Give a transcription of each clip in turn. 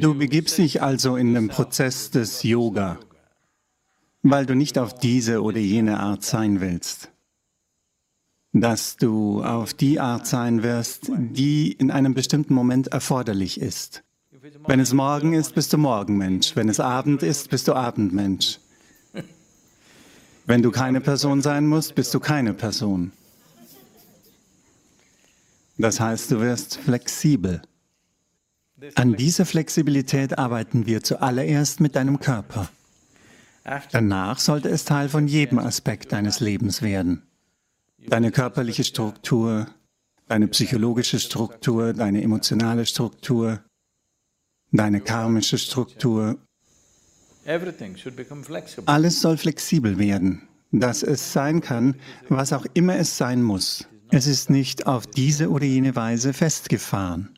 Du begibst dich also in den Prozess des Yoga, weil du nicht auf diese oder jene Art sein willst. Dass du auf die Art sein wirst, die in einem bestimmten Moment erforderlich ist. Wenn es Morgen ist, bist du Morgenmensch. Wenn es Abend ist, bist du Abendmensch. Wenn du keine Person sein musst, bist du keine Person. Das heißt, du wirst flexibel. An dieser Flexibilität arbeiten wir zuallererst mit deinem Körper. Danach sollte es Teil von jedem Aspekt deines Lebens werden. Deine körperliche Struktur, deine psychologische Struktur, deine emotionale Struktur, deine karmische Struktur. Alles soll flexibel werden, dass es sein kann, was auch immer es sein muss. Es ist nicht auf diese oder jene Weise festgefahren.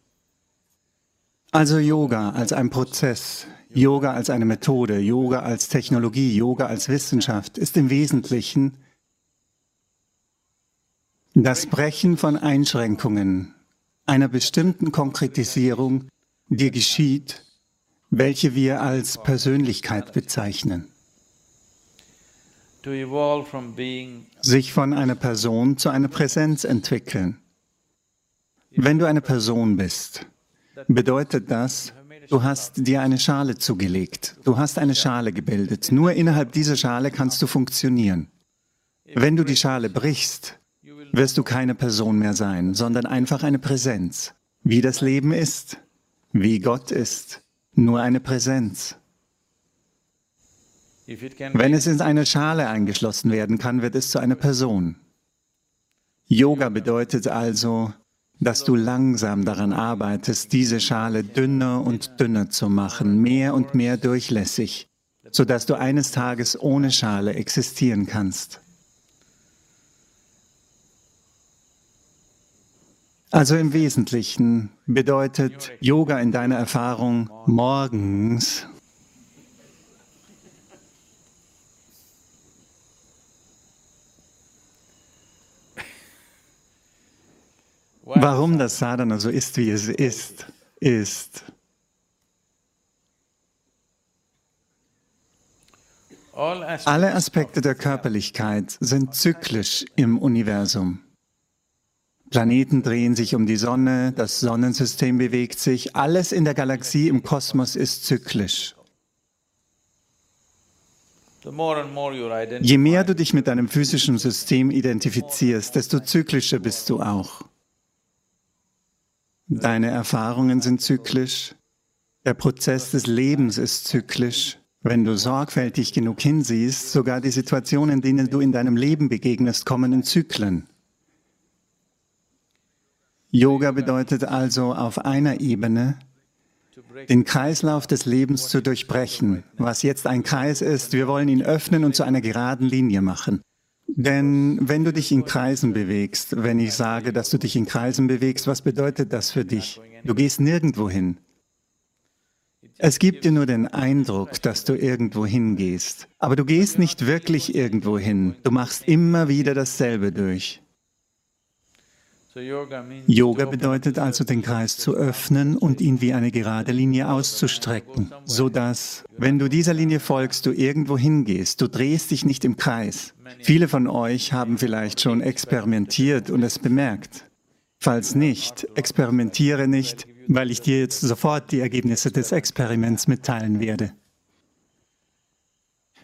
Also Yoga als ein Prozess, Yoga als eine Methode, Yoga als Technologie, Yoga als Wissenschaft ist im Wesentlichen das Brechen von Einschränkungen, einer bestimmten Konkretisierung, die geschieht, welche wir als Persönlichkeit bezeichnen. Sich von einer Person zu einer Präsenz entwickeln. Wenn du eine Person bist, bedeutet das, du hast dir eine Schale zugelegt. Du hast eine Schale gebildet. Nur innerhalb dieser Schale kannst du funktionieren. Wenn du die Schale brichst, wirst du keine Person mehr sein, sondern einfach eine Präsenz. Wie das Leben ist, wie Gott ist, nur eine Präsenz. Wenn es in eine Schale eingeschlossen werden kann, wird es zu einer Person. Yoga bedeutet also, dass du langsam daran arbeitest, diese Schale dünner und dünner zu machen, mehr und mehr durchlässig, sodass du eines Tages ohne Schale existieren kannst. Also im Wesentlichen bedeutet Yoga in deiner Erfahrung morgens Warum das Sadhana so ist, wie es ist, ist, alle Aspekte der Körperlichkeit sind zyklisch im Universum. Planeten drehen sich um die Sonne, das Sonnensystem bewegt sich, alles in der Galaxie, im Kosmos ist zyklisch. Je mehr du dich mit deinem physischen System identifizierst, desto zyklischer bist du auch. Deine Erfahrungen sind zyklisch. Der Prozess des Lebens ist zyklisch. Wenn du sorgfältig genug hinsiehst, sogar die Situationen, denen du in deinem Leben begegnest, kommen in Zyklen. Yoga bedeutet also auf einer Ebene, den Kreislauf des Lebens zu durchbrechen. Was jetzt ein Kreis ist, wir wollen ihn öffnen und zu einer geraden Linie machen. Denn wenn du dich in Kreisen bewegst, wenn ich sage, dass du dich in Kreisen bewegst, was bedeutet das für dich? Du gehst nirgendwo hin. Es gibt dir nur den Eindruck, dass du irgendwo hingehst. Aber du gehst nicht wirklich irgendwo hin. Du machst immer wieder dasselbe durch. Yoga bedeutet also, den Kreis zu öffnen und ihn wie eine gerade Linie auszustrecken, so dass, wenn du dieser Linie folgst, du irgendwo hingehst. Du drehst dich nicht im Kreis. Viele von euch haben vielleicht schon experimentiert und es bemerkt. Falls nicht, experimentiere nicht, weil ich dir jetzt sofort die Ergebnisse des Experiments mitteilen werde.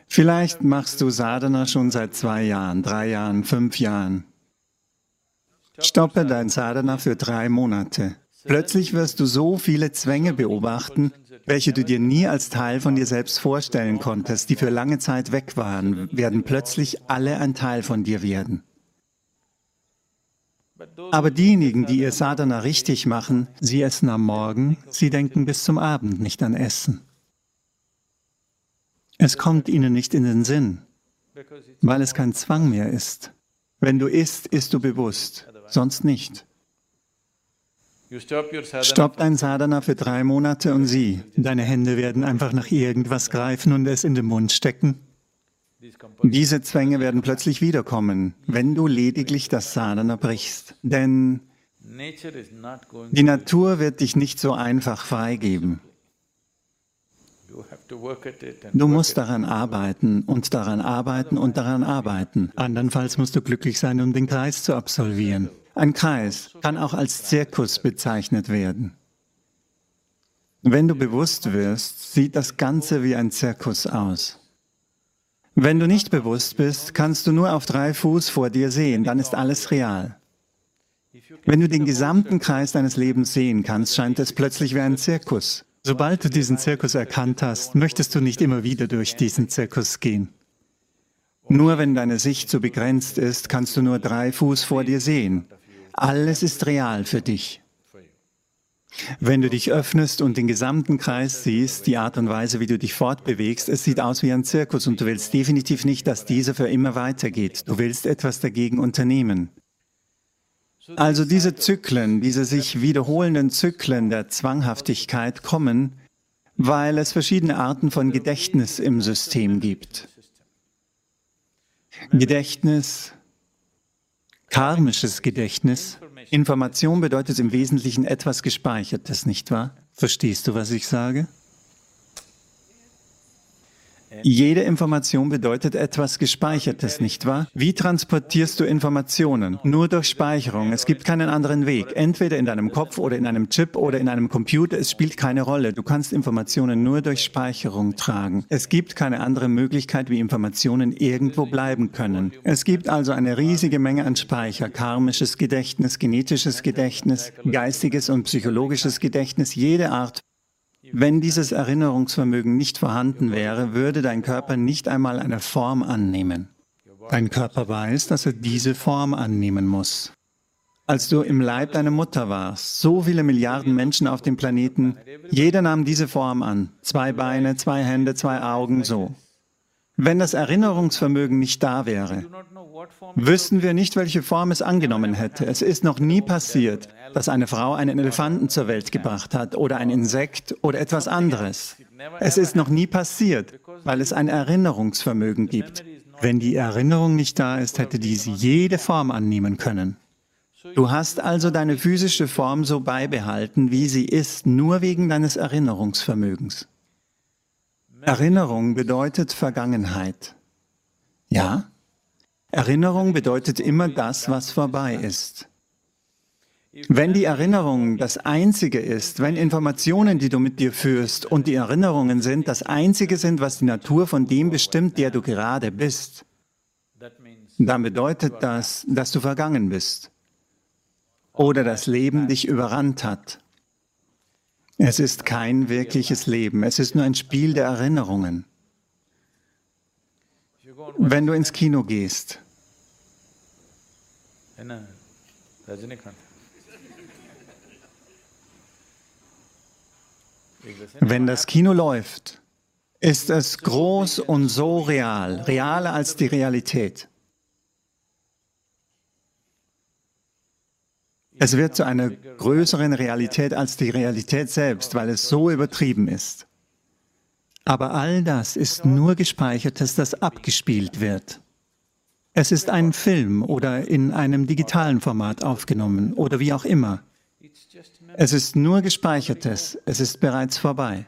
Vielleicht machst du Sadhana schon seit zwei Jahren, drei Jahren, fünf Jahren. Stoppe dein Sadhana für drei Monate. Plötzlich wirst du so viele Zwänge beobachten, welche du dir nie als Teil von dir selbst vorstellen konntest, die für lange Zeit weg waren, werden plötzlich alle ein Teil von dir werden. Aber diejenigen, die ihr Sadhana richtig machen, sie essen am Morgen, sie denken bis zum Abend nicht an Essen. Es kommt ihnen nicht in den Sinn, weil es kein Zwang mehr ist. Wenn du isst, isst du bewusst sonst nicht. Stopp dein Sadhana für drei Monate und sieh, deine Hände werden einfach nach irgendwas greifen und es in den Mund stecken. Diese Zwänge werden plötzlich wiederkommen, wenn du lediglich das Sadhana brichst. Denn die Natur wird dich nicht so einfach freigeben. Du musst daran arbeiten und daran arbeiten und daran arbeiten. Andernfalls musst du glücklich sein, um den Kreis zu absolvieren. Ein Kreis kann auch als Zirkus bezeichnet werden. Wenn du bewusst wirst, sieht das Ganze wie ein Zirkus aus. Wenn du nicht bewusst bist, kannst du nur auf drei Fuß vor dir sehen, dann ist alles real. Wenn du den gesamten Kreis deines Lebens sehen kannst, scheint es plötzlich wie ein Zirkus. Sobald du diesen Zirkus erkannt hast, möchtest du nicht immer wieder durch diesen Zirkus gehen. Nur wenn deine Sicht so begrenzt ist, kannst du nur drei Fuß vor dir sehen. Alles ist real für dich. Wenn du dich öffnest und den gesamten Kreis siehst, die Art und Weise, wie du dich fortbewegst, es sieht aus wie ein Zirkus und du willst definitiv nicht, dass dieser für immer weitergeht. Du willst etwas dagegen unternehmen. Also diese Zyklen, diese sich wiederholenden Zyklen der Zwanghaftigkeit kommen, weil es verschiedene Arten von Gedächtnis im System gibt. Gedächtnis, karmisches Gedächtnis. Information bedeutet im Wesentlichen etwas Gespeichertes, nicht wahr? Verstehst du, was ich sage? Jede Information bedeutet etwas Gespeichertes, nicht wahr? Wie transportierst du Informationen? Nur durch Speicherung. Es gibt keinen anderen Weg. Entweder in deinem Kopf oder in einem Chip oder in einem Computer. Es spielt keine Rolle. Du kannst Informationen nur durch Speicherung tragen. Es gibt keine andere Möglichkeit, wie Informationen irgendwo bleiben können. Es gibt also eine riesige Menge an Speicher. Karmisches Gedächtnis, genetisches Gedächtnis, geistiges und psychologisches Gedächtnis, jede Art wenn dieses Erinnerungsvermögen nicht vorhanden wäre, würde dein Körper nicht einmal eine Form annehmen. Dein Körper weiß, dass er diese Form annehmen muss. Als du im Leib deiner Mutter warst, so viele Milliarden Menschen auf dem Planeten, jeder nahm diese Form an. Zwei Beine, zwei Hände, zwei Augen, so. Wenn das Erinnerungsvermögen nicht da wäre, wüssten wir nicht, welche Form es angenommen hätte. Es ist noch nie passiert, dass eine Frau einen Elefanten zur Welt gebracht hat oder ein Insekt oder etwas anderes. Es ist noch nie passiert, weil es ein Erinnerungsvermögen gibt. Wenn die Erinnerung nicht da ist, hätte diese jede Form annehmen können. Du hast also deine physische Form so beibehalten, wie sie ist, nur wegen deines Erinnerungsvermögens. Erinnerung bedeutet Vergangenheit. Ja? Erinnerung bedeutet immer das, was vorbei ist. Wenn die Erinnerung das Einzige ist, wenn Informationen, die du mit dir führst und die Erinnerungen sind, das Einzige sind, was die Natur von dem bestimmt, der du gerade bist, dann bedeutet das, dass du vergangen bist oder das Leben dich überrannt hat. Es ist kein wirkliches Leben, es ist nur ein Spiel der Erinnerungen. Wenn du ins Kino gehst, wenn das Kino läuft, ist es groß und so real, realer als die Realität. Es wird zu einer größeren Realität als die Realität selbst, weil es so übertrieben ist. Aber all das ist nur Gespeichertes, das abgespielt wird. Es ist ein Film oder in einem digitalen Format aufgenommen oder wie auch immer. Es ist nur Gespeichertes, es ist bereits vorbei.